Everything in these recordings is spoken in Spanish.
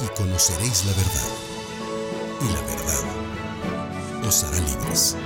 y conoceréis la verdad, y la verdad os hará libres.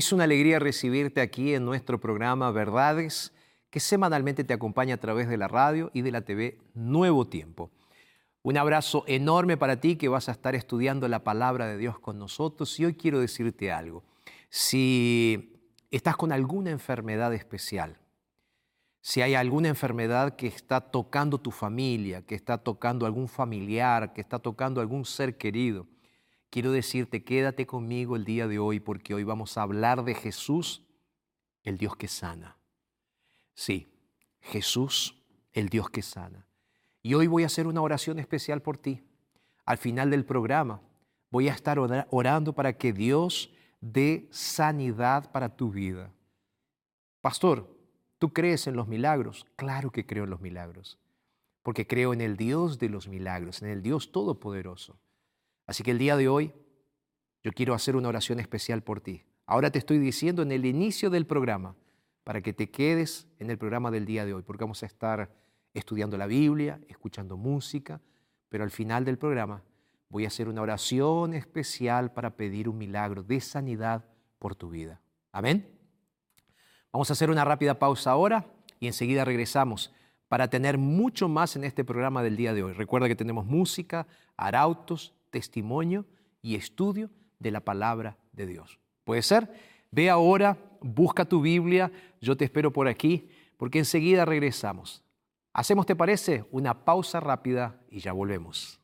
Es una alegría recibirte aquí en nuestro programa Verdades, que semanalmente te acompaña a través de la radio y de la TV Nuevo Tiempo. Un abrazo enorme para ti que vas a estar estudiando la palabra de Dios con nosotros y hoy quiero decirte algo. Si estás con alguna enfermedad especial, si hay alguna enfermedad que está tocando tu familia, que está tocando algún familiar, que está tocando algún ser querido, quiero decirte, quédate conmigo el día de hoy porque hoy vamos a hablar de Jesús, el Dios que sana. Sí, Jesús, el Dios que sana. Y hoy voy a hacer una oración especial por ti. Al final del programa voy a estar ora- orando para que Dios dé sanidad para tu vida. Pastor, ¿tú crees en los milagros? Claro que creo en los milagros, porque creo en el Dios de los milagros, en el Dios todopoderoso. Así que el día de hoy yo quiero hacer una oración especial por ti. Ahora te estoy diciendo en el inicio del programa para que te quedes en el programa del día de hoy, porque vamos a estar estudiando la Biblia, escuchando música, pero al final del programa voy a hacer una oración especial para pedir un milagro de sanidad por tu vida. Amén. Vamos a hacer una rápida pausa ahora y enseguida regresamos para tener mucho más en este programa del día de hoy. Recuerda que tenemos música, arautos, testimonio y estudio de la palabra de Dios. ¿Puede ser? Ve ahora, busca tu Biblia, yo te espero por aquí, porque enseguida regresamos. Hacemos, ¿te parece? Una pausa rápida y ya volvemos.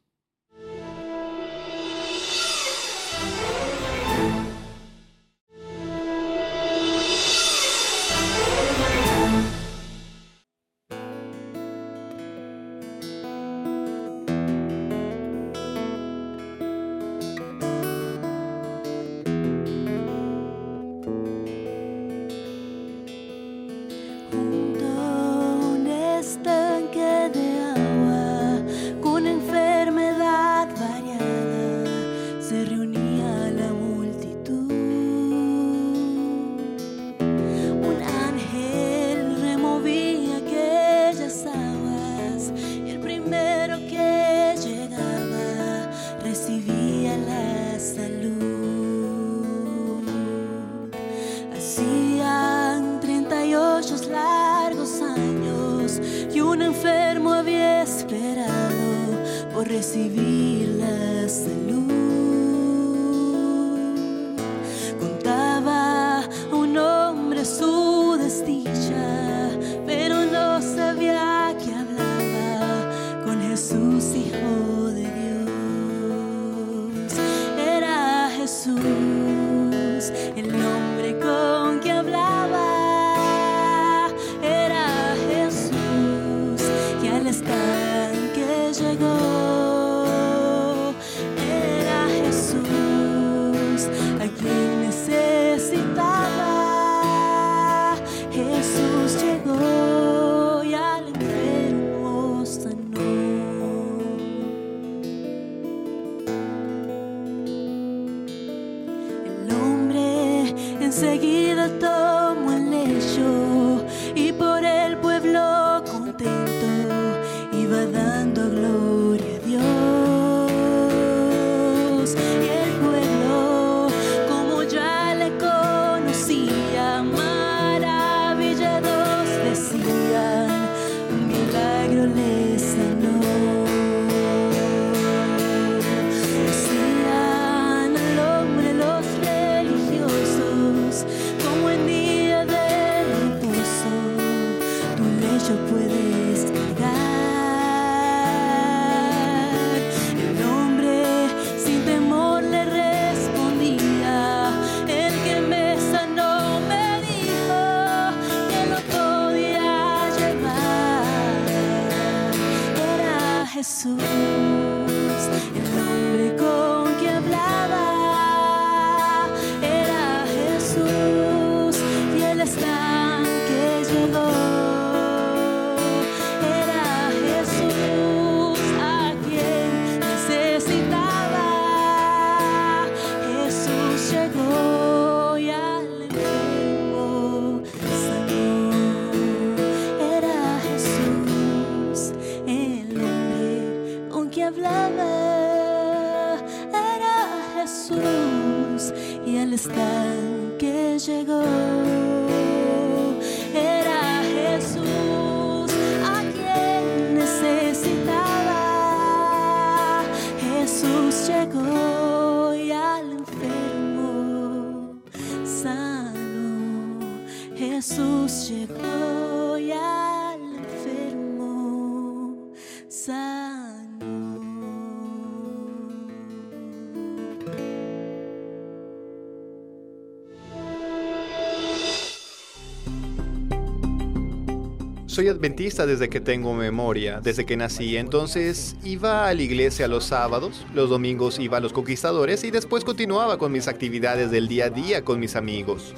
Adventista desde que tengo memoria, desde que nací, entonces iba a la iglesia los sábados, los domingos iba a los conquistadores y después continuaba con mis actividades del día a día con mis amigos.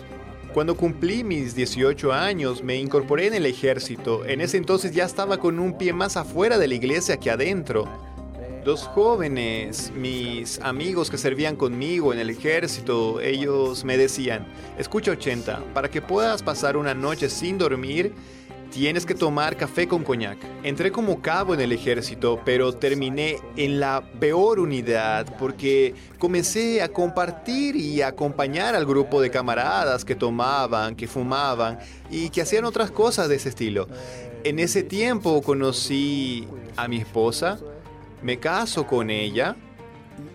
Cuando cumplí mis 18 años me incorporé en el ejército, en ese entonces ya estaba con un pie más afuera de la iglesia que adentro. Los jóvenes, mis amigos que servían conmigo en el ejército, ellos me decían, escucha 80, para que puedas pasar una noche sin dormir, tienes que tomar café con coñac. Entré como cabo en el ejército, pero terminé en la peor unidad porque comencé a compartir y acompañar al grupo de camaradas que tomaban, que fumaban y que hacían otras cosas de ese estilo. En ese tiempo conocí a mi esposa, me caso con ella,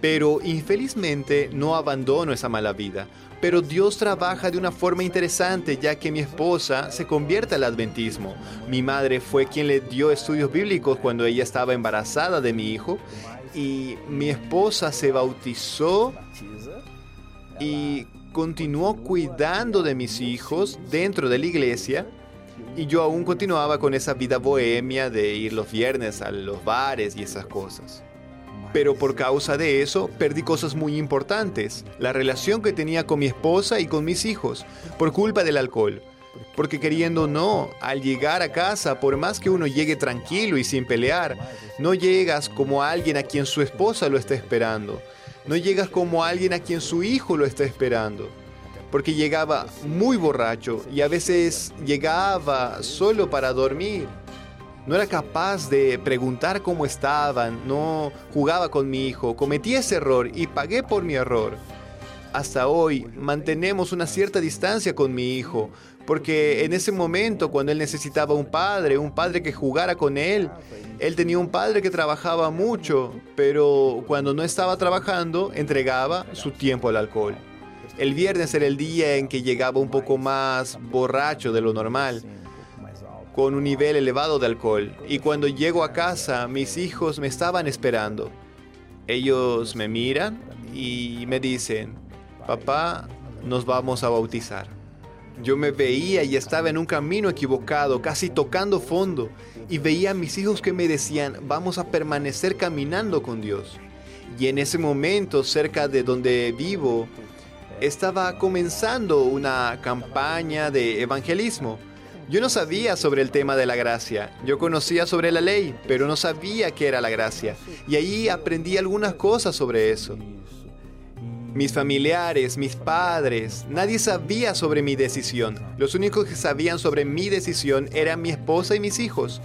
pero infelizmente no abandono esa mala vida. Pero Dios trabaja de una forma interesante ya que mi esposa se convierte al adventismo. Mi madre fue quien le dio estudios bíblicos cuando ella estaba embarazada de mi hijo y mi esposa se bautizó y continuó cuidando de mis hijos dentro de la iglesia y yo aún continuaba con esa vida bohemia de ir los viernes a los bares y esas cosas. Pero por causa de eso perdí cosas muy importantes, la relación que tenía con mi esposa y con mis hijos, por culpa del alcohol. Porque queriendo no, al llegar a casa, por más que uno llegue tranquilo y sin pelear, no llegas como alguien a quien su esposa lo está esperando. No llegas como alguien a quien su hijo lo está esperando. Porque llegaba muy borracho y a veces llegaba solo para dormir. No era capaz de preguntar cómo estaban, no jugaba con mi hijo, cometí ese error y pagué por mi error. Hasta hoy mantenemos una cierta distancia con mi hijo, porque en ese momento cuando él necesitaba un padre, un padre que jugara con él, él tenía un padre que trabajaba mucho, pero cuando no estaba trabajando entregaba su tiempo al alcohol. El viernes era el día en que llegaba un poco más borracho de lo normal con un nivel elevado de alcohol y cuando llego a casa mis hijos me estaban esperando. Ellos me miran y me dicen, papá, nos vamos a bautizar. Yo me veía y estaba en un camino equivocado, casi tocando fondo, y veía a mis hijos que me decían, vamos a permanecer caminando con Dios. Y en ese momento, cerca de donde vivo, estaba comenzando una campaña de evangelismo. Yo no sabía sobre el tema de la gracia. Yo conocía sobre la ley, pero no sabía qué era la gracia. Y ahí aprendí algunas cosas sobre eso. Mis familiares, mis padres, nadie sabía sobre mi decisión. Los únicos que sabían sobre mi decisión eran mi esposa y mis hijos.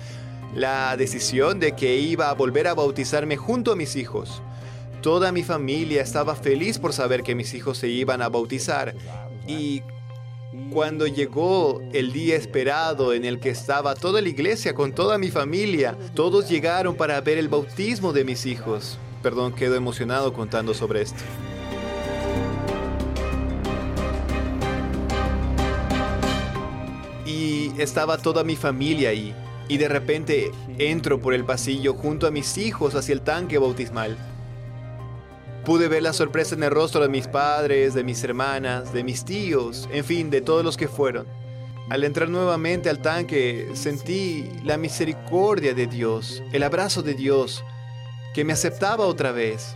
La decisión de que iba a volver a bautizarme junto a mis hijos. Toda mi familia estaba feliz por saber que mis hijos se iban a bautizar. Y cuando llegó el día esperado en el que estaba toda la iglesia con toda mi familia, todos llegaron para ver el bautismo de mis hijos. Perdón, quedo emocionado contando sobre esto. Y estaba toda mi familia ahí. Y de repente entro por el pasillo junto a mis hijos hacia el tanque bautismal. Pude ver la sorpresa en el rostro de mis padres, de mis hermanas, de mis tíos, en fin, de todos los que fueron. Al entrar nuevamente al tanque, sentí la misericordia de Dios, el abrazo de Dios, que me aceptaba otra vez.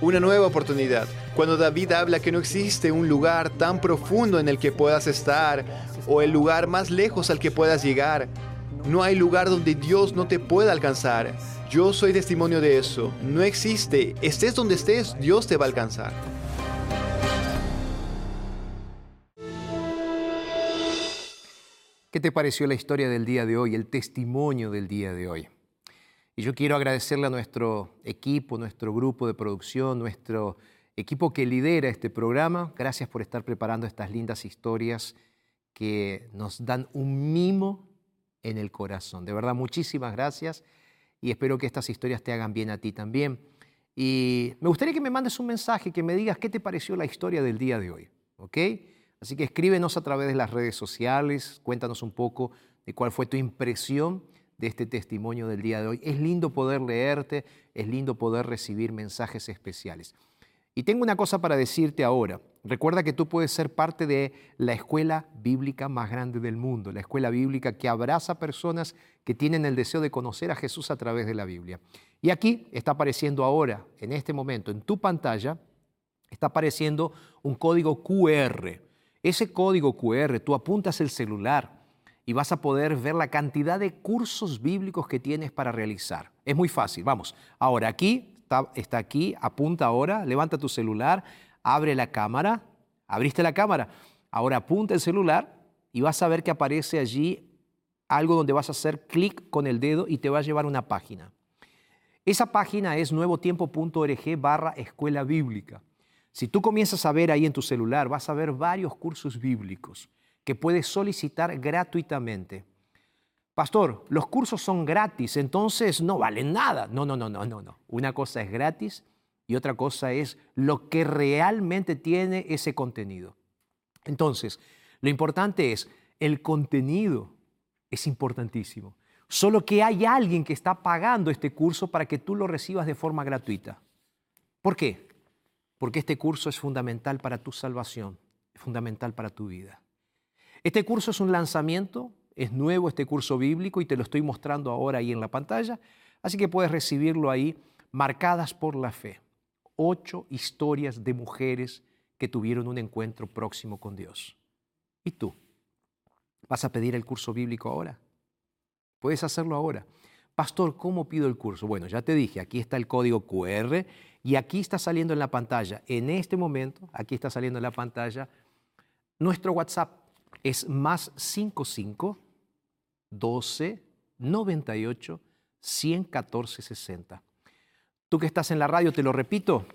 Una nueva oportunidad. Cuando David habla que no existe un lugar tan profundo en el que puedas estar o el lugar más lejos al que puedas llegar, no hay lugar donde Dios no te pueda alcanzar. Yo soy testimonio de eso. No existe. Estés donde estés, Dios te va a alcanzar. ¿Qué te pareció la historia del día de hoy, el testimonio del día de hoy? Y yo quiero agradecerle a nuestro equipo, nuestro grupo de producción, nuestro equipo que lidera este programa. Gracias por estar preparando estas lindas historias que nos dan un mimo en el corazón. De verdad, muchísimas gracias y espero que estas historias te hagan bien a ti también. Y me gustaría que me mandes un mensaje, que me digas qué te pareció la historia del día de hoy, ¿ok? Así que escríbenos a través de las redes sociales, cuéntanos un poco de cuál fue tu impresión de este testimonio del día de hoy. Es lindo poder leerte, es lindo poder recibir mensajes especiales. Y tengo una cosa para decirte ahora. Recuerda que tú puedes ser parte de la escuela bíblica más grande del mundo, la escuela bíblica que abraza personas que tienen el deseo de conocer a Jesús a través de la Biblia. Y aquí está apareciendo ahora, en este momento, en tu pantalla, está apareciendo un código QR. Ese código QR, tú apuntas el celular y vas a poder ver la cantidad de cursos bíblicos que tienes para realizar. Es muy fácil, vamos. Ahora aquí está, aquí, apunta ahora, levanta tu celular, abre la cámara, abriste la cámara, ahora apunta el celular y vas a ver que aparece allí algo donde vas a hacer clic con el dedo y te va a llevar una página. Esa página es nuevotiempo.org barra escuela bíblica. Si tú comienzas a ver ahí en tu celular, vas a ver varios cursos bíblicos que puedes solicitar gratuitamente. Pastor, los cursos son gratis, entonces no valen nada. No, no, no, no, no, no. Una cosa es gratis y otra cosa es lo que realmente tiene ese contenido. Entonces, lo importante es, el contenido es importantísimo. Solo que hay alguien que está pagando este curso para que tú lo recibas de forma gratuita. ¿Por qué? Porque este curso es fundamental para tu salvación, es fundamental para tu vida. Este curso es un lanzamiento es nuevo este curso bíblico y te lo estoy mostrando ahora ahí en la pantalla, así que puedes recibirlo ahí, marcadas por la fe. Ocho historias de mujeres que tuvieron un encuentro próximo con Dios. ¿Y tú? ¿Vas a pedir el curso bíblico ahora? Puedes hacerlo ahora. Pastor, ¿cómo pido el curso? Bueno, ya te dije, aquí está el código QR y aquí está saliendo en la pantalla. En este momento, aquí está saliendo en la pantalla nuestro WhatsApp. Es más 55 12 98 114 60. Tú que estás en la radio, te lo repito,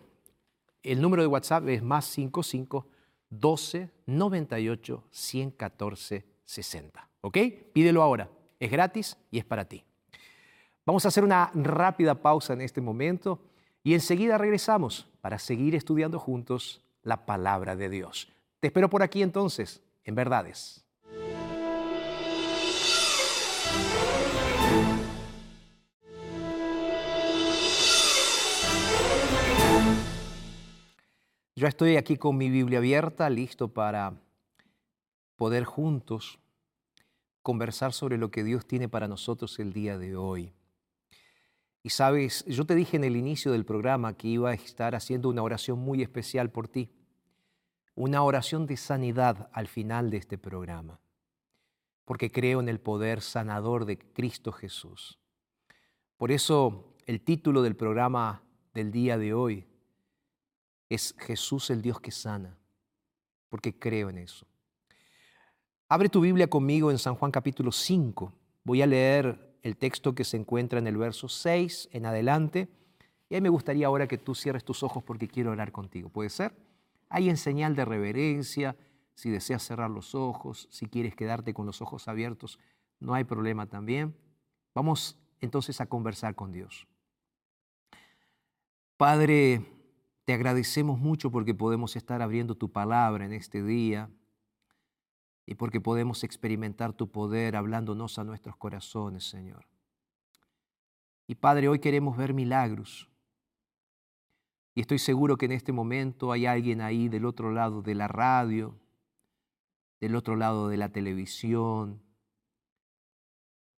el número de WhatsApp es más 55 12 98 114 60. ¿Ok? Pídelo ahora. Es gratis y es para ti. Vamos a hacer una rápida pausa en este momento y enseguida regresamos para seguir estudiando juntos la palabra de Dios. Te espero por aquí entonces, en verdades. Yo estoy aquí con mi Biblia abierta, listo para poder juntos conversar sobre lo que Dios tiene para nosotros el día de hoy. Y sabes, yo te dije en el inicio del programa que iba a estar haciendo una oración muy especial por ti, una oración de sanidad al final de este programa, porque creo en el poder sanador de Cristo Jesús. Por eso el título del programa del día de hoy es Jesús el Dios que sana, porque creo en eso. Abre tu Biblia conmigo en San Juan capítulo 5. Voy a leer el texto que se encuentra en el verso 6 en adelante. Y ahí me gustaría ahora que tú cierres tus ojos porque quiero orar contigo. ¿Puede ser? Ahí en señal de reverencia, si deseas cerrar los ojos, si quieres quedarte con los ojos abiertos, no hay problema también. Vamos entonces a conversar con Dios. Padre, te agradecemos mucho porque podemos estar abriendo tu palabra en este día y porque podemos experimentar tu poder hablándonos a nuestros corazones, Señor. Y Padre, hoy queremos ver milagros. Y estoy seguro que en este momento hay alguien ahí del otro lado de la radio, del otro lado de la televisión,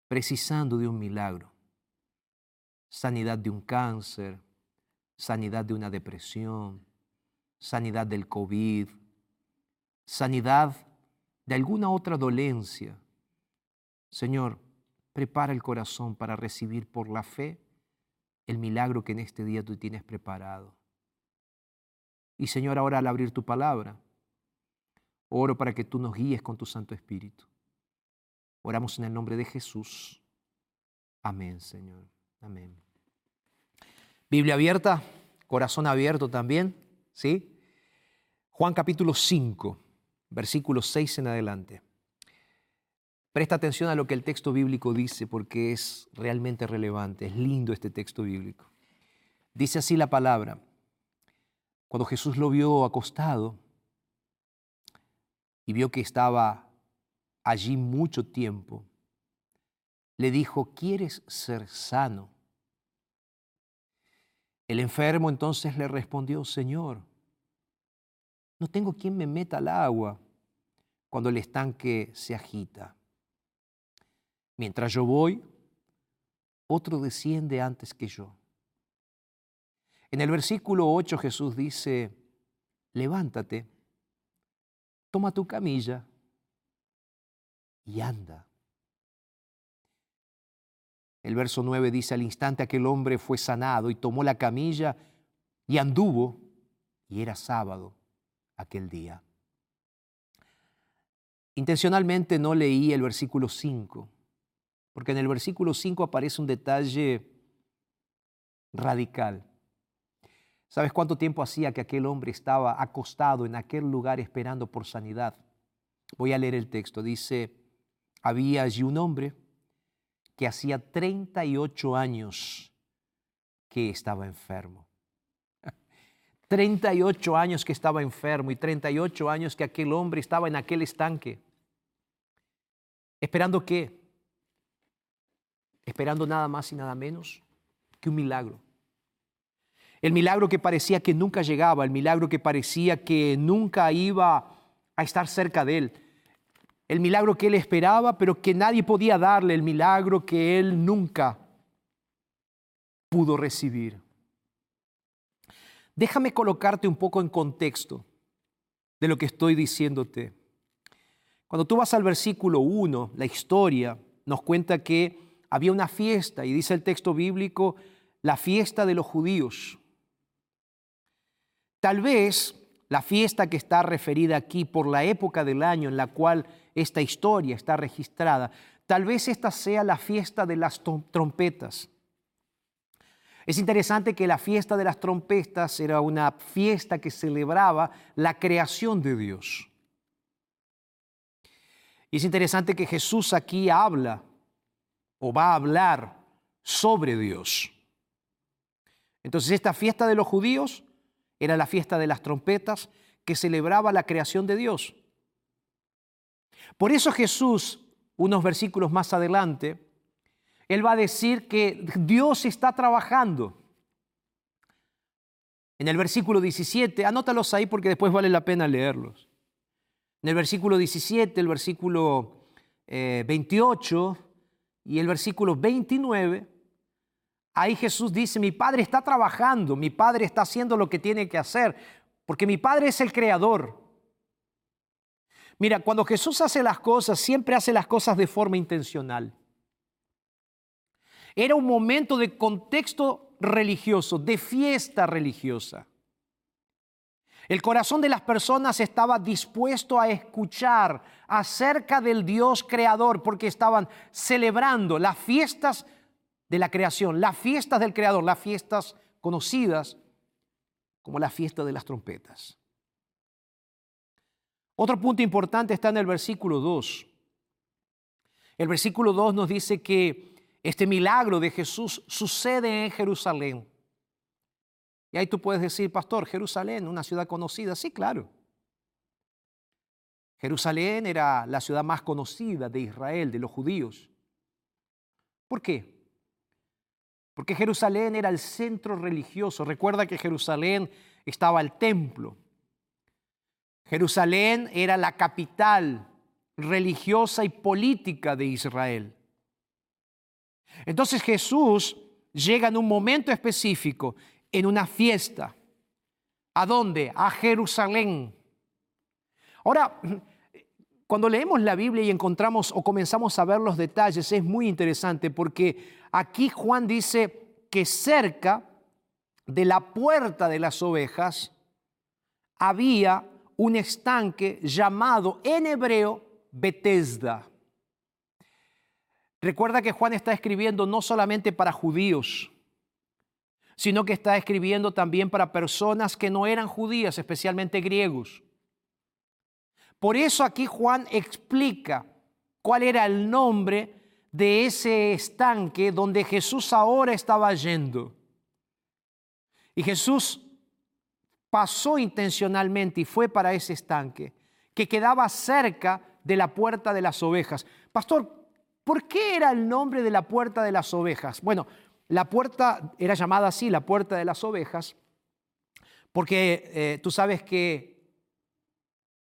precisando de un milagro. Sanidad de un cáncer, sanidad de una depresión, sanidad del COVID, sanidad de alguna otra dolencia. Señor, prepara el corazón para recibir por la fe el milagro que en este día tú tienes preparado. Y Señor, ahora al abrir tu palabra, oro para que tú nos guíes con tu Santo Espíritu. Oramos en el nombre de Jesús. Amén, Señor. Amén. Biblia abierta, corazón abierto también, ¿sí? Juan capítulo 5, versículo 6 en adelante. Presta atención a lo que el texto bíblico dice porque es realmente relevante, es lindo este texto bíblico. Dice así la palabra. Cuando Jesús lo vio acostado y vio que estaba allí mucho tiempo, le dijo, ¿quieres ser sano? El enfermo entonces le respondió, Señor, no tengo quien me meta al agua cuando el estanque se agita. Mientras yo voy, otro desciende antes que yo. En el versículo 8 Jesús dice, levántate, toma tu camilla y anda. El verso 9 dice, al instante aquel hombre fue sanado y tomó la camilla y anduvo, y era sábado aquel día. Intencionalmente no leí el versículo 5, porque en el versículo 5 aparece un detalle radical. ¿Sabes cuánto tiempo hacía que aquel hombre estaba acostado en aquel lugar esperando por sanidad? Voy a leer el texto. Dice, había allí un hombre que hacía 38 años que estaba enfermo. 38 años que estaba enfermo y 38 años que aquel hombre estaba en aquel estanque. ¿Esperando qué? Esperando nada más y nada menos que un milagro. El milagro que parecía que nunca llegaba, el milagro que parecía que nunca iba a estar cerca de él el milagro que él esperaba, pero que nadie podía darle, el milagro que él nunca pudo recibir. Déjame colocarte un poco en contexto de lo que estoy diciéndote. Cuando tú vas al versículo 1, la historia nos cuenta que había una fiesta y dice el texto bíblico, la fiesta de los judíos. Tal vez la fiesta que está referida aquí por la época del año en la cual esta historia está registrada, tal vez esta sea la fiesta de las trompetas. Es interesante que la fiesta de las trompetas era una fiesta que celebraba la creación de Dios. Y es interesante que Jesús aquí habla o va a hablar sobre Dios. Entonces esta fiesta de los judíos era la fiesta de las trompetas que celebraba la creación de Dios. Por eso Jesús, unos versículos más adelante, Él va a decir que Dios está trabajando. En el versículo 17, anótalos ahí porque después vale la pena leerlos. En el versículo 17, el versículo 28 eh, y el versículo 29, Ahí Jesús dice, mi Padre está trabajando, mi Padre está haciendo lo que tiene que hacer, porque mi Padre es el creador. Mira, cuando Jesús hace las cosas, siempre hace las cosas de forma intencional. Era un momento de contexto religioso, de fiesta religiosa. El corazón de las personas estaba dispuesto a escuchar acerca del Dios creador porque estaban celebrando las fiestas de la creación, las fiestas del creador, las fiestas conocidas como la fiesta de las trompetas. Otro punto importante está en el versículo 2. El versículo 2 nos dice que este milagro de Jesús sucede en Jerusalén. Y ahí tú puedes decir, pastor, Jerusalén, una ciudad conocida. Sí, claro. Jerusalén era la ciudad más conocida de Israel, de los judíos. ¿Por qué? Porque Jerusalén era el centro religioso. Recuerda que Jerusalén estaba el templo. Jerusalén era la capital religiosa y política de Israel. Entonces Jesús llega en un momento específico en una fiesta. ¿A dónde? A Jerusalén. Ahora, cuando leemos la Biblia y encontramos o comenzamos a ver los detalles, es muy interesante porque aquí Juan dice que cerca de la puerta de las ovejas había un estanque llamado en hebreo Betesda. Recuerda que Juan está escribiendo no solamente para judíos, sino que está escribiendo también para personas que no eran judías, especialmente griegos. Por eso aquí Juan explica cuál era el nombre de ese estanque donde Jesús ahora estaba yendo. Y Jesús pasó intencionalmente y fue para ese estanque que quedaba cerca de la puerta de las ovejas. Pastor, ¿por qué era el nombre de la puerta de las ovejas? Bueno, la puerta era llamada así, la puerta de las ovejas, porque eh, tú sabes que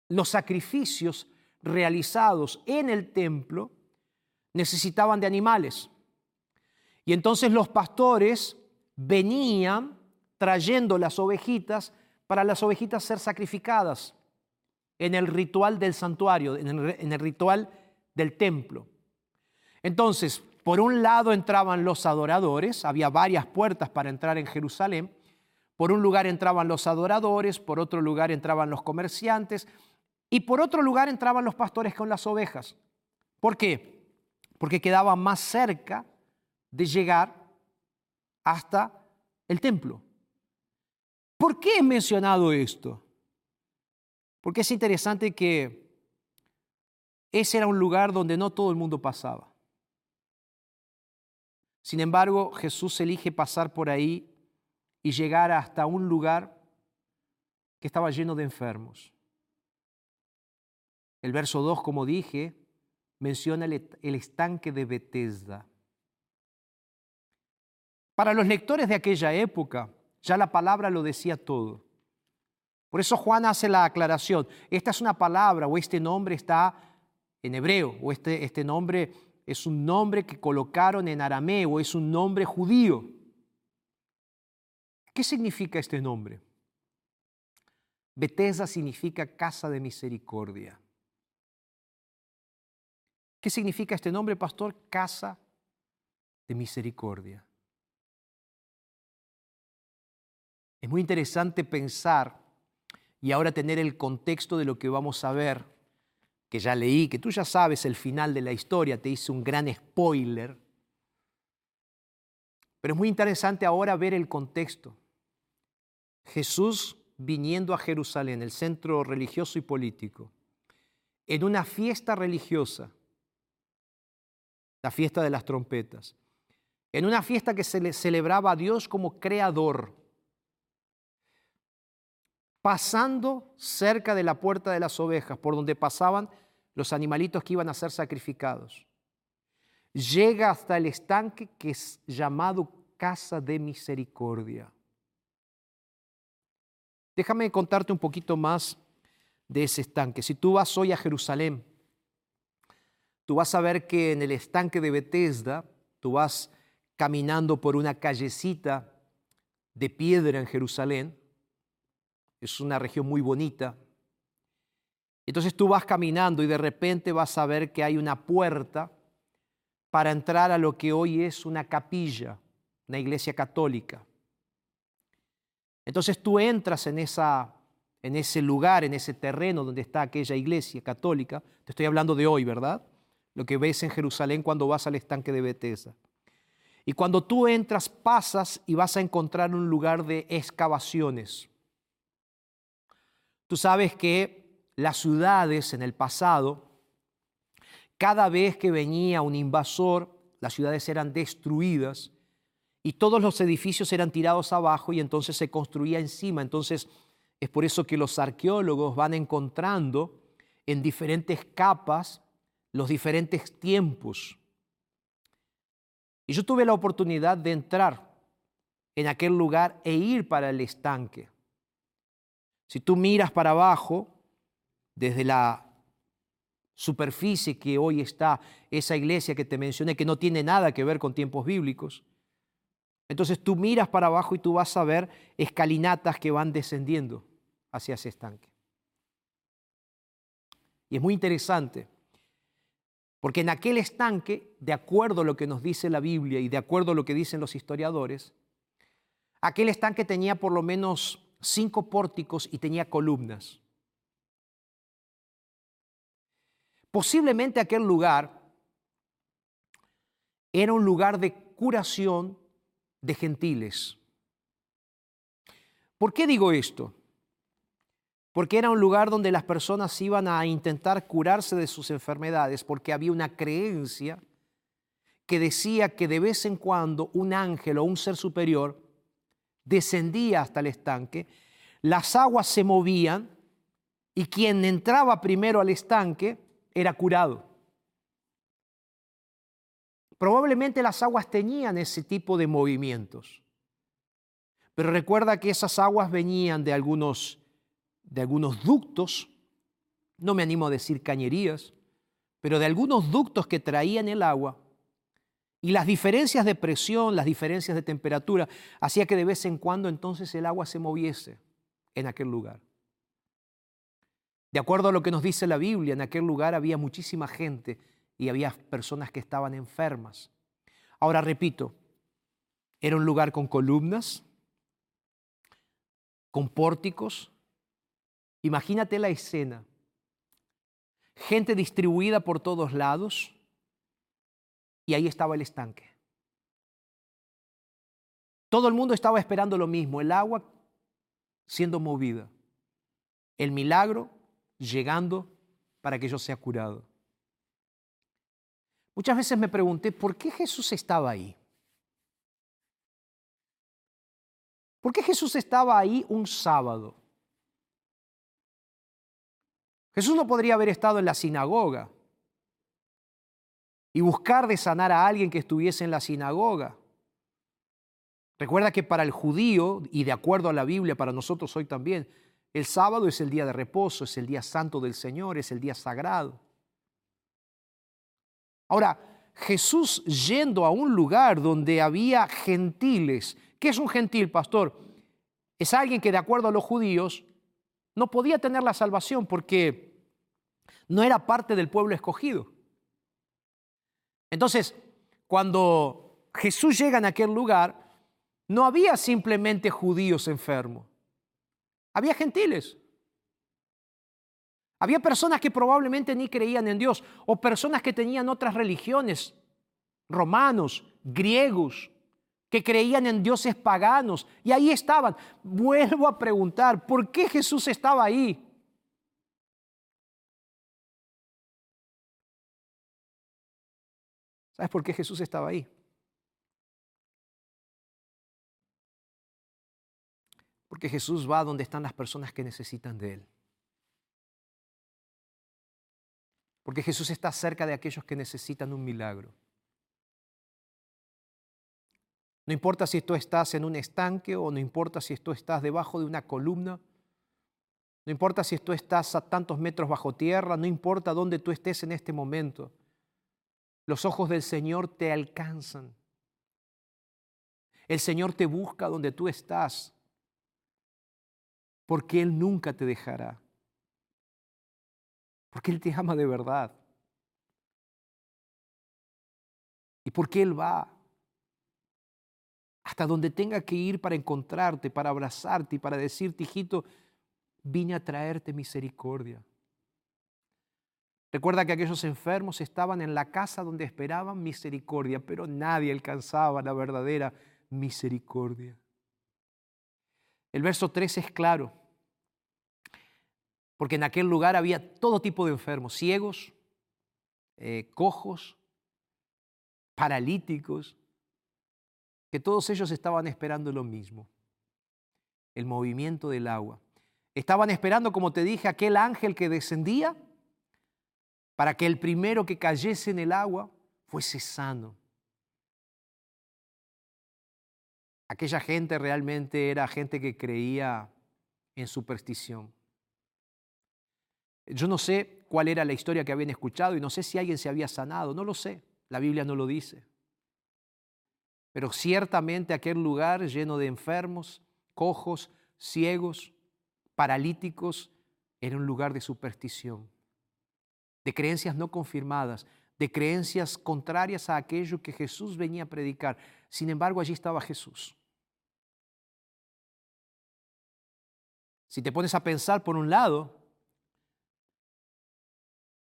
los sacrificios realizados en el templo necesitaban de animales. Y entonces los pastores venían trayendo las ovejitas para las ovejitas ser sacrificadas en el ritual del santuario, en el, ritual del templo. Entonces, por un lado entraban los adoradores, había varias puertas para entrar en Jerusalén. Por un lugar entraban los adoradores, por otro lugar entraban los comerciantes y por otro lugar entraban los pastores con las ovejas. ¿Por qué? Porque quedaban más cerca de llegar hasta el templo. ¿Por qué he mencionado esto? Porque es interesante que ese era un lugar donde no todo el mundo pasaba. Sin embargo, Jesús elige pasar por ahí y llegar hasta un lugar que estaba lleno de enfermos. El verso 2, como dije, menciona el estanque de Bethesda. Para los lectores de aquella época, ya la palabra lo decía todo. Por eso Juan hace la aclaración. Esta es una palabra o este nombre está en hebreo o este, este nombre es un nombre que colocaron en arameo, es un nombre judío. ¿Qué significa este nombre? Betesda significa casa de misericordia. ¿Qué significa este nombre, pastor? Casa de misericordia. Es muy interesante pensar y ahora tener el contexto de lo que vamos a ver que ya leí, que tú ya sabes el final de la historia, te hice un gran spoiler. Pero es muy interesante ahora ver el contexto. Jesús viniendo a Jerusalén, el centro religioso y político, en una fiesta religiosa, la fiesta de las trompetas, en una fiesta que se le celebraba a Dios como creador, pasando cerca de la puerta de las ovejas, por donde pasaban los animalitos que iban a ser sacrificados. Llega hasta el estanque que es llamado casa de misericordia. Déjame contarte un poquito más de ese estanque. Si tú vas hoy a Jerusalén, tú vas a ver que en el estanque de Bethesda, tú vas caminando por una callecita de piedra en Jerusalén, es una región muy bonita. Entonces tú vas caminando y de repente vas a ver que hay una puerta para entrar a lo que hoy es una capilla, una iglesia católica. Entonces tú entras en esa en ese lugar, en ese terreno donde está aquella iglesia católica. Te estoy hablando de hoy, ¿verdad? Lo que ves en Jerusalén cuando vas al estanque de Bethesda. Y cuando tú entras, pasas y vas a encontrar un lugar de excavaciones. Tú sabes que las ciudades en el pasado, cada vez que venía un invasor, las ciudades eran destruidas y todos los edificios eran tirados abajo y entonces se construía encima. Entonces es por eso que los arqueólogos van encontrando en diferentes capas los diferentes tiempos. Y yo tuve la oportunidad de entrar en aquel lugar e ir para el estanque. Si tú miras para abajo, desde la superficie que hoy está esa iglesia que te mencioné, que no tiene nada que ver con tiempos bíblicos, entonces tú miras para abajo y tú vas a ver escalinatas que van descendiendo hacia ese estanque. Y es muy interesante, porque en aquel estanque, de acuerdo a lo que nos dice la Biblia y de acuerdo a lo que dicen los historiadores, aquel estanque tenía por lo menos cinco pórticos y tenía columnas. Posiblemente aquel lugar era un lugar de curación de gentiles. ¿Por qué digo esto? Porque era un lugar donde las personas iban a intentar curarse de sus enfermedades, porque había una creencia que decía que de vez en cuando un ángel o un ser superior descendía hasta el estanque, las aguas se movían y quien entraba primero al estanque era curado. Probablemente las aguas tenían ese tipo de movimientos. Pero recuerda que esas aguas venían de algunos, de algunos ductos, no me animo a decir cañerías, pero de algunos ductos que traían el agua. Y las diferencias de presión, las diferencias de temperatura, hacía que de vez en cuando entonces el agua se moviese en aquel lugar. De acuerdo a lo que nos dice la Biblia, en aquel lugar había muchísima gente y había personas que estaban enfermas. Ahora repito, era un lugar con columnas, con pórticos. Imagínate la escena. Gente distribuida por todos lados y ahí estaba el estanque. Todo el mundo estaba esperando lo mismo, el agua siendo movida, el milagro llegando para que yo sea curado. Muchas veces me pregunté, ¿por qué Jesús estaba ahí? ¿Por qué Jesús estaba ahí un sábado? Jesús no podría haber estado en la sinagoga y buscar de sanar a alguien que estuviese en la sinagoga. Recuerda que para el judío, y de acuerdo a la Biblia, para nosotros hoy también, el sábado es el día de reposo, es el día santo del Señor, es el día sagrado. Ahora, Jesús yendo a un lugar donde había gentiles, ¿qué es un gentil, pastor? Es alguien que de acuerdo a los judíos no podía tener la salvación porque no era parte del pueblo escogido. Entonces, cuando Jesús llega en aquel lugar, no había simplemente judíos enfermos, había gentiles. Había personas que probablemente ni creían en Dios o personas que tenían otras religiones, romanos, griegos, que creían en dioses paganos y ahí estaban. Vuelvo a preguntar, ¿por qué Jesús estaba ahí? ¿Sabes por qué Jesús estaba ahí? Porque Jesús va donde están las personas que necesitan de Él. Porque Jesús está cerca de aquellos que necesitan un milagro. No importa si tú estás en un estanque o no importa si tú estás debajo de una columna, no importa si tú estás a tantos metros bajo tierra, no importa dónde tú estés en este momento, los ojos del Señor te alcanzan. El Señor te busca donde tú estás, porque Él nunca te dejará. Porque Él te ama de verdad. Y porque Él va hasta donde tenga que ir para encontrarte, para abrazarte y para decirte, hijito, vine a traerte misericordia. Recuerda que aquellos enfermos estaban en la casa donde esperaban misericordia, pero nadie alcanzaba la verdadera misericordia. El verso 3 es claro, porque en aquel lugar había todo tipo de enfermos, ciegos, eh, cojos, paralíticos, que todos ellos estaban esperando lo mismo, el movimiento del agua. Estaban esperando, como te dije, aquel ángel que descendía para que el primero que cayese en el agua fuese sano. Aquella gente realmente era gente que creía en superstición. Yo no sé cuál era la historia que habían escuchado y no sé si alguien se había sanado, no lo sé, la Biblia no lo dice. Pero ciertamente aquel lugar lleno de enfermos, cojos, ciegos, paralíticos, era un lugar de superstición, de creencias no confirmadas, de creencias contrarias a aquello que Jesús venía a predicar. Sin embargo, allí estaba Jesús. Si te pones a pensar por un lado,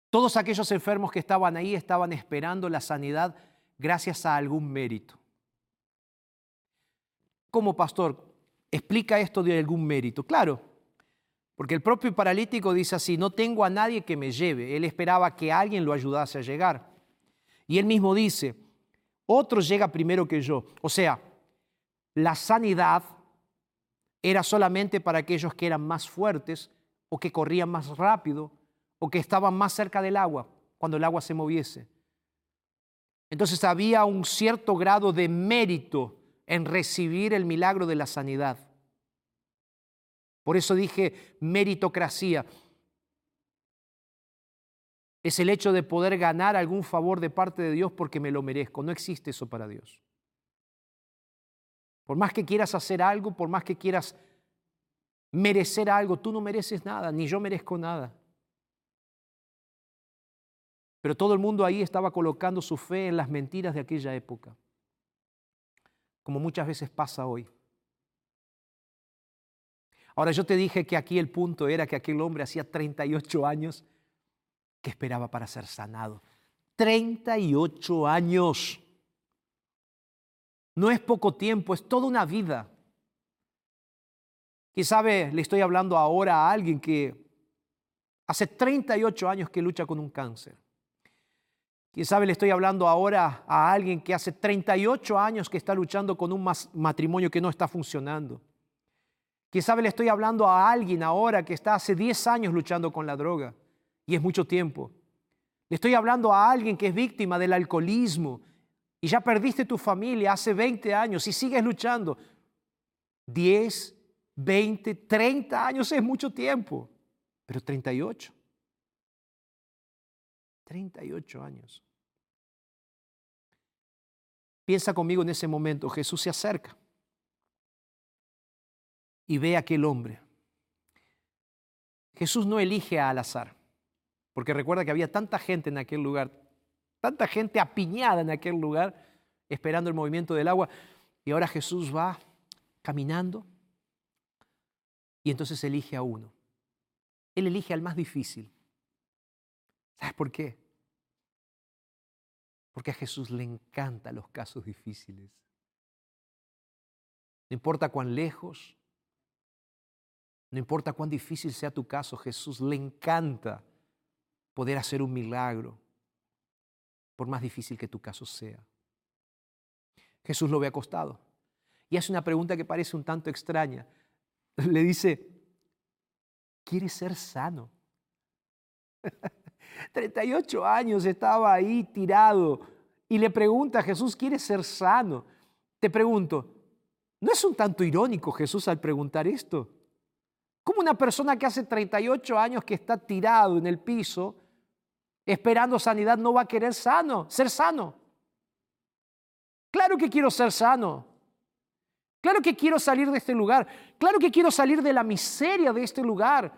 todos aquellos enfermos que estaban ahí estaban esperando la sanidad gracias a algún mérito. ¿Cómo, pastor? Explica esto de algún mérito. Claro, porque el propio paralítico dice así, no tengo a nadie que me lleve. Él esperaba que alguien lo ayudase a llegar. Y él mismo dice, otro llega primero que yo. O sea, la sanidad era solamente para aquellos que eran más fuertes o que corrían más rápido o que estaban más cerca del agua cuando el agua se moviese. Entonces había un cierto grado de mérito en recibir el milagro de la sanidad. Por eso dije meritocracia. Es el hecho de poder ganar algún favor de parte de Dios porque me lo merezco. No existe eso para Dios. Por más que quieras hacer algo, por más que quieras merecer algo, tú no mereces nada, ni yo merezco nada. Pero todo el mundo ahí estaba colocando su fe en las mentiras de aquella época, como muchas veces pasa hoy. Ahora yo te dije que aquí el punto era que aquel hombre hacía 38 años que esperaba para ser sanado. 38 años. No es poco tiempo, es toda una vida. ¿Quién sabe? Le estoy hablando ahora a alguien que hace 38 años que lucha con un cáncer. Quién sabe, le estoy hablando ahora a alguien que hace 38 años que está luchando con un matrimonio que no está funcionando. Sabe, le estoy hablando a alguien ahora que está hace 10 años luchando con la droga y es mucho tiempo. Le estoy hablando a alguien que es víctima del alcoholismo y ya perdiste tu familia hace 20 años y sigues luchando. 10, 20, 30 años es mucho tiempo, pero 38. 38 años. Piensa conmigo en ese momento, Jesús se acerca y ve a aquel hombre. Jesús no elige al azar, porque recuerda que había tanta gente en aquel lugar, tanta gente apiñada en aquel lugar, esperando el movimiento del agua, y ahora Jesús va caminando y entonces elige a uno. Él elige al más difícil. ¿Sabes por qué? Porque a Jesús le encantan los casos difíciles. No importa cuán lejos, no importa cuán difícil sea tu caso, Jesús le encanta poder hacer un milagro, por más difícil que tu caso sea. Jesús lo ve acostado y hace una pregunta que parece un tanto extraña. Le dice, ¿quieres ser sano? 38 años estaba ahí tirado y le pregunta a Jesús, ¿quieres ser sano? Te pregunto, ¿no es un tanto irónico Jesús al preguntar esto? ¿Cómo una persona que hace 38 años que está tirado en el piso, esperando sanidad, no va a querer sano, ser sano? Claro que quiero ser sano. Claro que quiero salir de este lugar. Claro que quiero salir de la miseria de este lugar.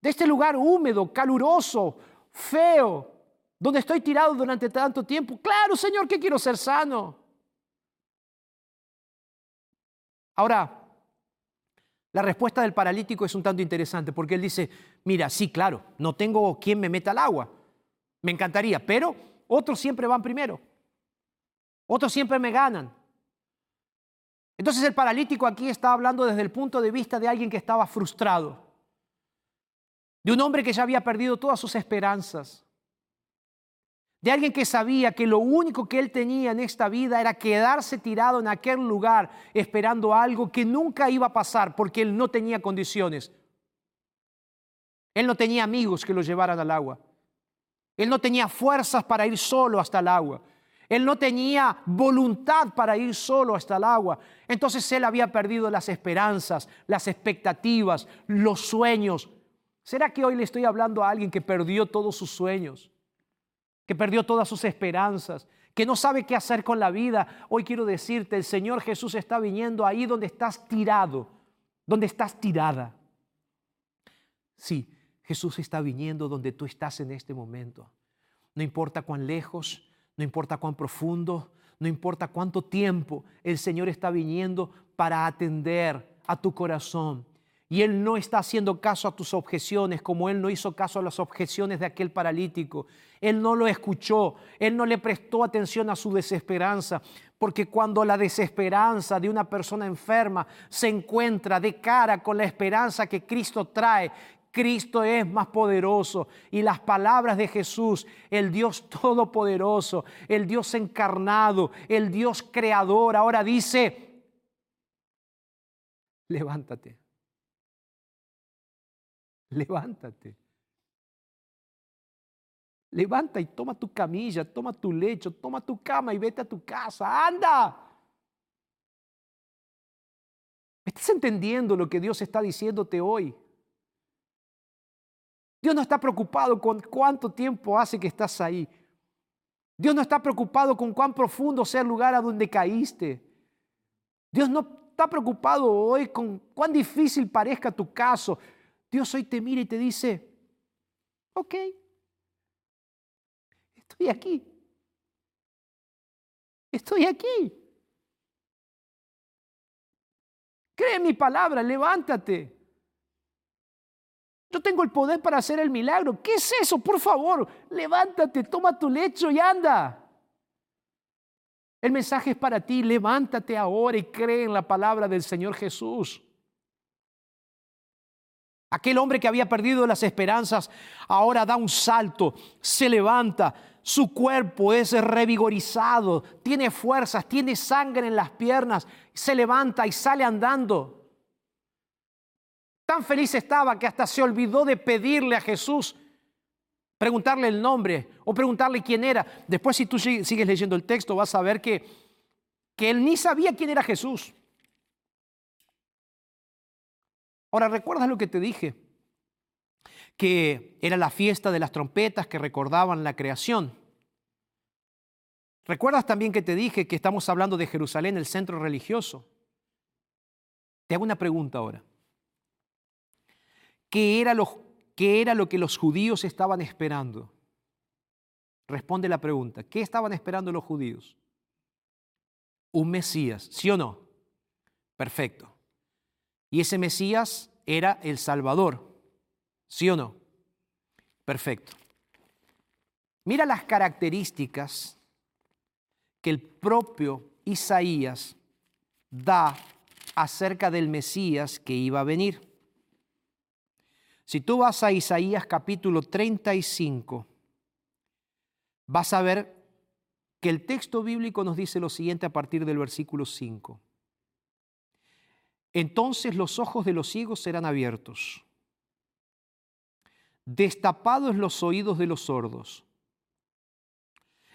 De este lugar húmedo, caluroso, feo, donde estoy tirado durante tanto tiempo. Claro, Señor, que quiero ser sano. Ahora, La respuesta del paralítico es un tanto interesante porque él dice, mira, sí, claro, no tengo quien me meta al agua. Me encantaría, pero otros siempre van primero. Otros siempre me ganan. Entonces el paralítico aquí está hablando desde el punto de vista de alguien que estaba frustrado, de un hombre que ya había perdido todas sus esperanzas, de alguien que sabía que lo único que él tenía en esta vida era quedarse tirado en aquel lugar esperando algo que nunca iba a pasar porque él no tenía condiciones. Él no tenía amigos que lo llevaran al agua. Él no tenía fuerzas para ir solo hasta el agua. Él no tenía voluntad para ir solo hasta el agua. Entonces él había perdido las esperanzas, las expectativas, los sueños. ¿Será que hoy le estoy hablando a alguien que perdió todos sus sueños? Que perdió todas sus esperanzas, que no sabe qué hacer con la vida. Hoy quiero decirte, el Señor Jesús está viniendo ahí donde estás tirado, donde estás tirada. Sí, Jesús está viniendo donde tú estás en este momento. No importa cuán lejos, no importa cuán profundo, no importa cuánto tiempo, el Señor está viniendo para atender a tu corazón. Y Él no está haciendo caso a tus objeciones como Él no hizo caso a las objeciones de aquel paralítico. Él no lo escuchó, Él no le prestó atención a su desesperanza, porque cuando la desesperanza de una persona enferma se encuentra de cara con la esperanza que Cristo trae, Cristo es más poderoso. Y las palabras de Jesús, el Dios todopoderoso, el Dios encarnado, el Dios creador, ahora dice, levántate. Levántate. Levanta y toma tu camilla, toma tu lecho, toma tu cama y vete a tu casa. Anda. ¿Estás entendiendo lo que Dios está diciéndote hoy? Dios no está preocupado con cuánto tiempo hace que estás ahí. Dios no está preocupado con cuán profundo sea el lugar a donde caíste. Dios no está preocupado hoy con cuán difícil parezca tu caso. Dios hoy te mira y te dice, ok, estoy aquí. Estoy aquí. Cree mi palabra, levántate. Yo tengo el poder para hacer el milagro. ¿Qué es eso? Por favor, levántate, toma tu lecho y anda. El mensaje es para ti. Levántate ahora y cree en la palabra del Señor Jesús. Aquel hombre que había perdido las esperanzas ahora da un salto, se levanta, su cuerpo es revigorizado, tiene fuerzas, tiene sangre en las piernas, se levanta y sale andando. Tan feliz estaba que hasta se olvidó de pedirle a Jesús, preguntarle el nombre o preguntarle quién era. Después si tú sigues leyendo el texto vas a ver que, que él ni sabía quién era Jesús. Ahora, ¿recuerdas lo que te dije? Que era la fiesta de las trompetas que recordaban la creación. ¿Recuerdas también que te dije que estamos hablando de Jerusalén, el centro religioso? Te hago una pregunta ahora. ¿Qué era, lo, ¿Qué era lo que los judíos estaban esperando? Responde la pregunta. ¿Qué estaban esperando los judíos? Un Mesías, ¿sí o no? Perfecto. Y ese Mesías era el Salvador, ¿sí o no? Perfecto. Mira las características que el propio Isaías da acerca del Mesías que iba a venir. Si tú vas a Isaías capítulo 35, vas a ver que el texto bíblico nos dice lo siguiente a partir del versículo 5. Entonces los ojos de los ciegos serán abiertos, destapados los oídos de los sordos.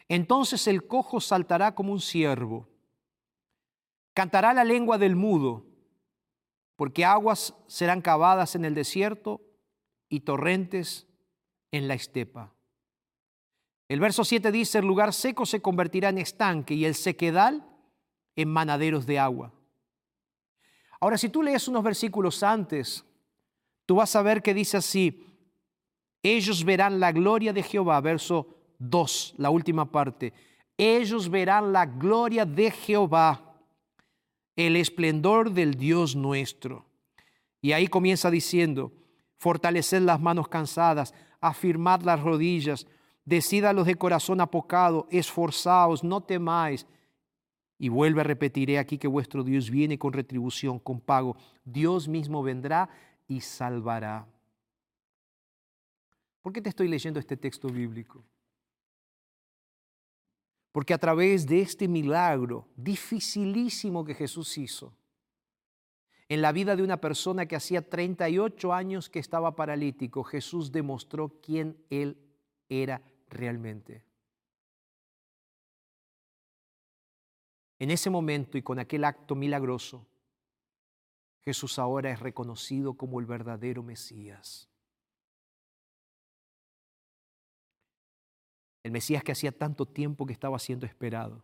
Entonces el cojo saltará como un ciervo, cantará la lengua del mudo, porque aguas serán cavadas en el desierto y torrentes en la estepa. El verso 7 dice, el lugar seco se convertirá en estanque y el sequedal en manaderos de agua. Ahora, si tú lees unos versículos antes, tú vas a ver que dice así, ellos verán la gloria de Jehová, verso 2, la última parte, ellos verán la gloria de Jehová, el esplendor del Dios nuestro. Y ahí comienza diciendo, fortaleced las manos cansadas, afirmad las rodillas, decid a los de corazón apocado, esforzaos, no temáis. Y vuelve a repetiré aquí que vuestro Dios viene con retribución, con pago. Dios mismo vendrá y salvará. ¿Por qué te estoy leyendo este texto bíblico? Porque a través de este milagro dificilísimo que Jesús hizo, en la vida de una persona que hacía 38 años que estaba paralítico, Jesús demostró quién Él era realmente. En ese momento y con aquel acto milagroso, Jesús ahora es reconocido como el verdadero Mesías. El Mesías que hacía tanto tiempo que estaba siendo esperado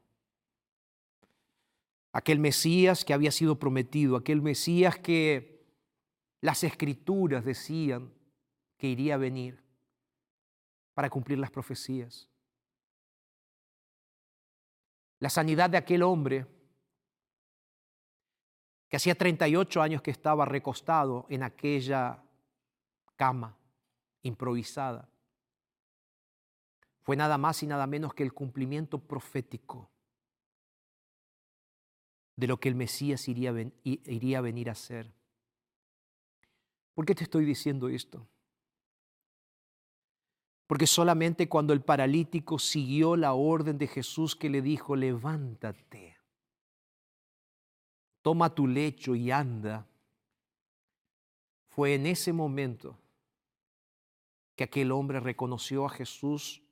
aquel Mesías que había sido prometido, aquel Mesías que las escrituras decían que iría a venir para cumplir las profecías. La sanidad de aquel hombre que hacía 38 años que estaba recostado en aquella cama improvisada, fue nada más y nada menos que el cumplimiento profético de lo que el Mesías iría, a venir a hacer. ¿Por qué te estoy diciendo esto? Porque solamente cuando el paralítico siguió la orden de Jesús que le dijo, levántate, toma tu lecho y anda, fue en ese momento que aquel hombre reconoció a Jesús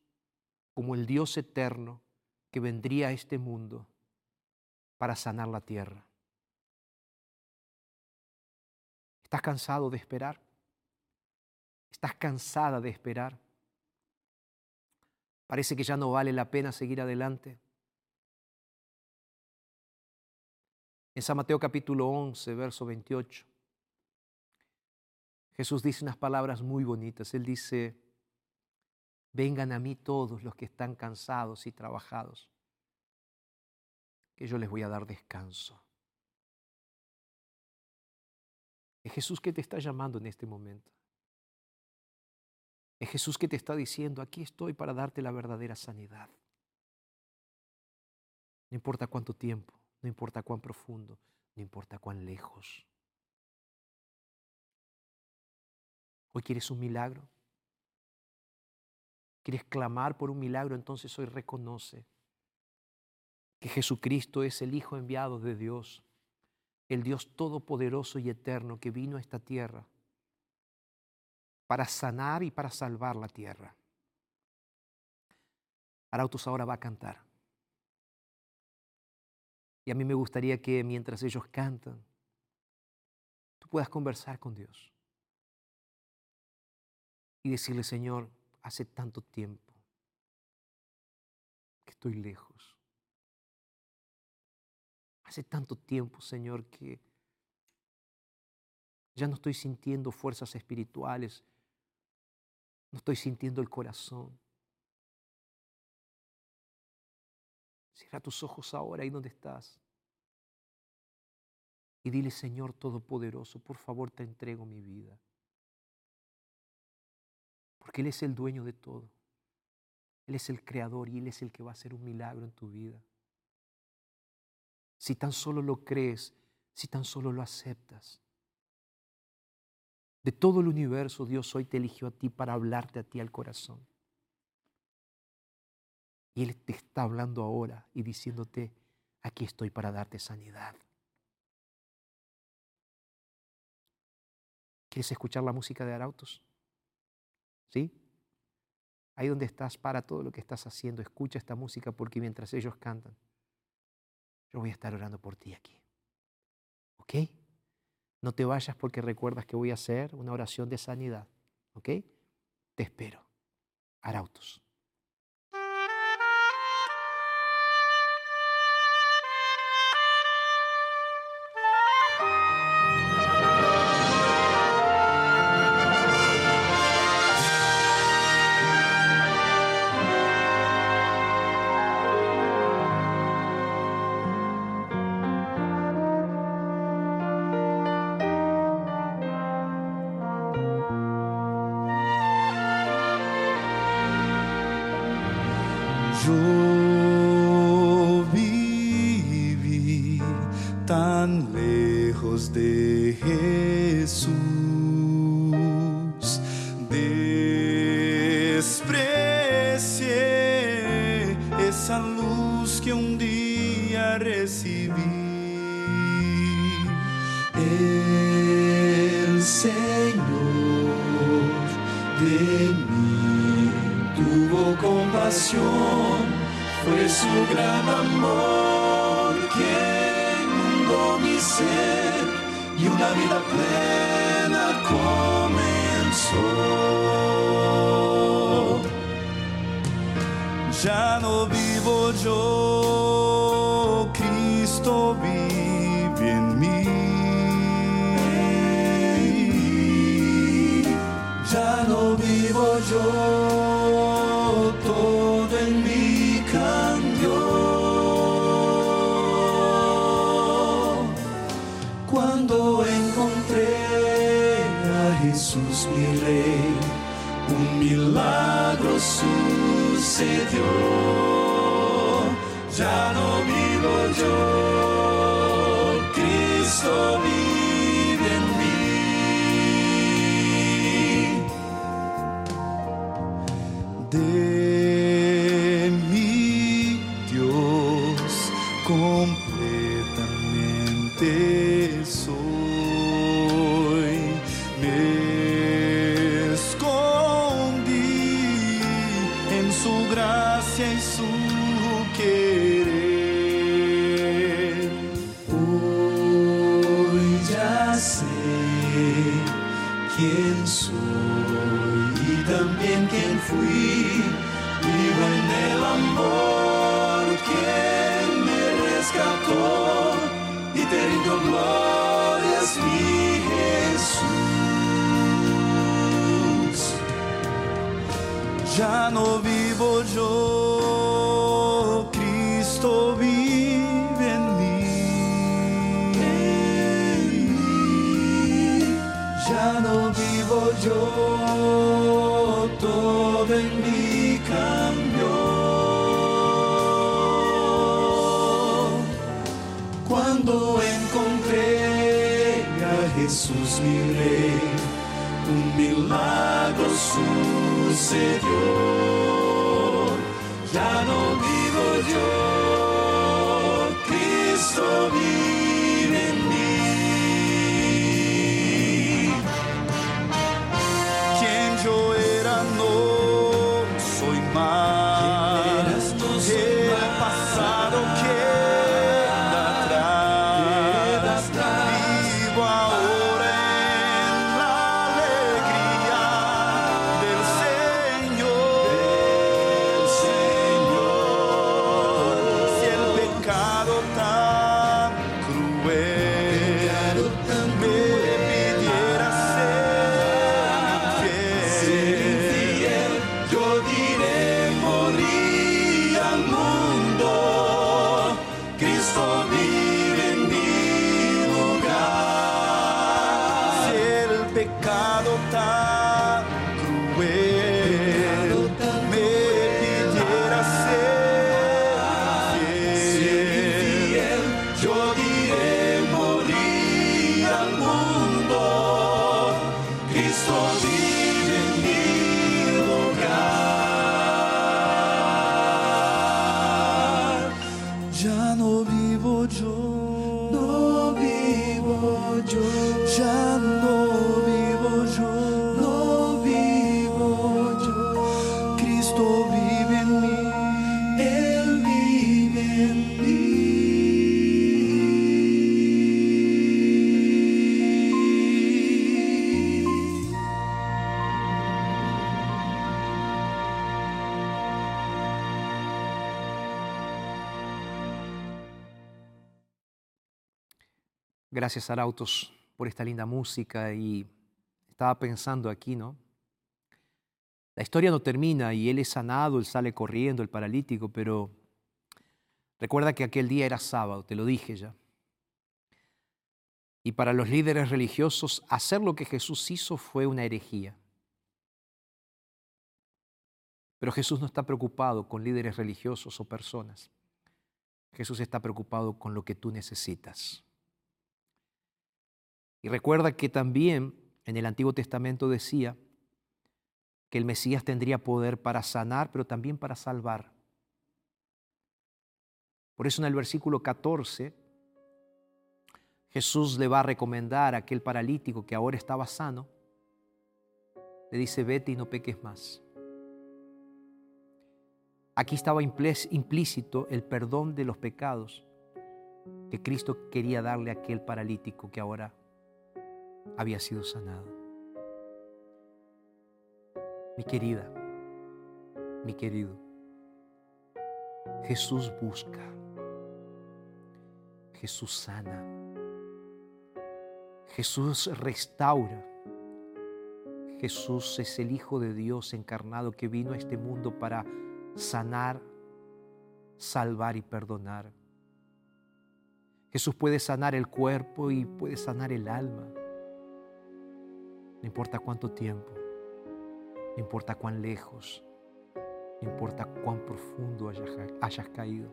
como el Dios eterno que vendría a este mundo para sanar la tierra. ¿Estás cansado de esperar? ¿Estás cansada de esperar? Parece que ya no vale la pena seguir adelante. En San Mateo capítulo 11, verso 28, Jesús dice unas palabras muy bonitas. Él dice, vengan a mí todos los que están cansados y trabajados que yo les voy a dar descanso. Es Jesús que te está llamando en este momento. Es Jesús que te está diciendo, aquí estoy para darte la verdadera sanidad. No importa cuánto tiempo, no importa cuán profundo, no importa cuán lejos. Hoy quieres un milagro. ¿Quieres clamar por un milagro? Entonces hoy reconoce que Jesucristo es el Hijo enviado de Dios, el Dios todopoderoso y eterno que vino a esta tierra para sanar y para salvar la tierra. Arautos ahora va a cantar. Y a mí me gustaría que mientras ellos cantan, tú puedas conversar con Dios y decirle, Señor, hace tanto tiempo que estoy lejos. Hace tanto tiempo, Señor, que ya no estoy sintiendo fuerzas espirituales, no estoy sintiendo el corazón. Cierra tus ojos ahora ahí donde estás. Y dile, Señor Todopoderoso, por favor te entrego mi vida. Porque Él es el dueño de todo. Él es el creador y Él es el que va a hacer un milagro en tu vida si tan solo lo crees, si tan solo lo aceptas. De todo el universo, Dios hoy te eligió a ti para hablarte a ti al corazón. Y Él te está hablando ahora y diciéndote, aquí estoy para darte sanidad. ¿Quieres escuchar la música de Arautos? ¿Sí? Ahí donde estás, para todo lo que estás haciendo, escucha esta música porque mientras ellos cantan, yo voy a estar orando por ti aquí. ¿Ok? No te vayas porque recuerdas que voy a hacer una oración de sanidad. ¿Ok? Te espero. Arautos. Gracias, Arautos, por esta linda música. Y estaba pensando aquí, ¿no? La historia no termina y él es sanado, él sale corriendo, el paralítico, pero recuerda que aquel día era sábado, te lo dije ya. Y para los líderes religiosos, hacer lo que Jesús hizo fue una herejía. Pero Jesús no está preocupado con líderes religiosos o personas. Jesús está preocupado con lo que tú necesitas. Y recuerda que también en el Antiguo Testamento decía que el Mesías tendría poder para sanar, pero también para salvar. Por eso en el versículo 14 Jesús le va a recomendar a aquel paralítico que ahora estaba sano, le dice, vete y no peques más. Aquí estaba implícito el perdón de los pecados que Cristo quería darle a aquel paralítico que ahora había sido sanado. Mi querida, mi querido, Jesús busca, Jesús sana, Jesús restaura. Jesús es el Hijo de Dios encarnado que vino a este mundo para sanar, salvar y perdonar. Jesús puede sanar el cuerpo y puede sanar el alma. No importa cuánto tiempo, no importa cuán lejos, no importa cuán profundo hayas, caído.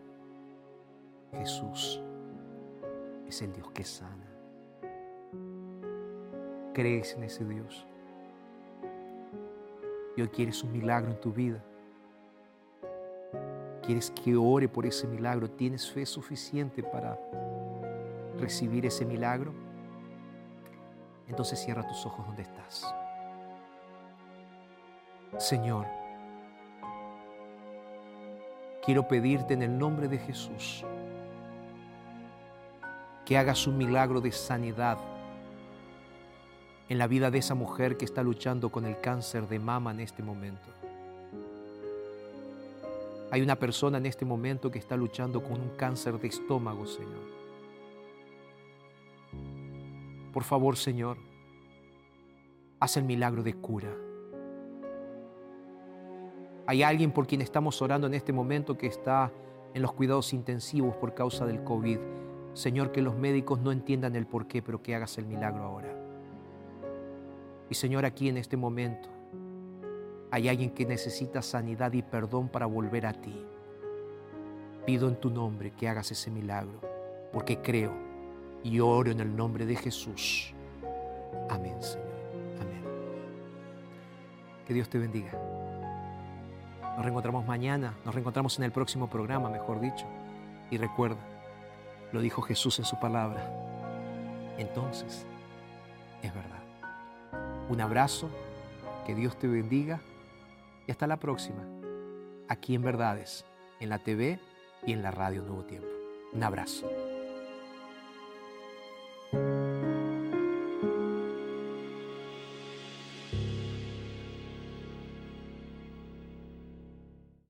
Jesús es el Dios que sana. ¿Crees en ese Dios? Y hoy quieres un milagro en tu vida. ¿Quieres que ore por ese milagro? ¿Tienes fe suficiente para recibir ese milagro? Entonces cierra tus ojos donde estás. Señor, quiero pedirte en el nombre de Jesús que hagas un milagro de sanidad en la vida de esa mujer que está luchando con el cáncer de mama en este momento. Hay una persona en este momento que está luchando con un cáncer de estómago, Señor. Por favor, Señor, haz el milagro de cura. Hay alguien por quien estamos orando en este momento que está en los cuidados intensivos por causa del COVID. Señor, que los médicos no entiendan el por qué, pero que hagas el milagro ahora. Y Señor, aquí en este momento hay alguien que necesita sanidad y perdón para volver a ti. Pido en tu nombre que hagas ese milagro, porque creo y oro en el nombre de Jesús. Amén, Señor. Amén. Que Dios te bendiga. Nos reencontramos mañana, nos reencontramos en el próximo programa, mejor dicho. Y recuerda, lo dijo Jesús en su palabra. Entonces, es verdad. Un abrazo, que Dios te bendiga y hasta la próxima, aquí en Verdades, en la TV y en la radio Nuevo Tiempo. Un abrazo.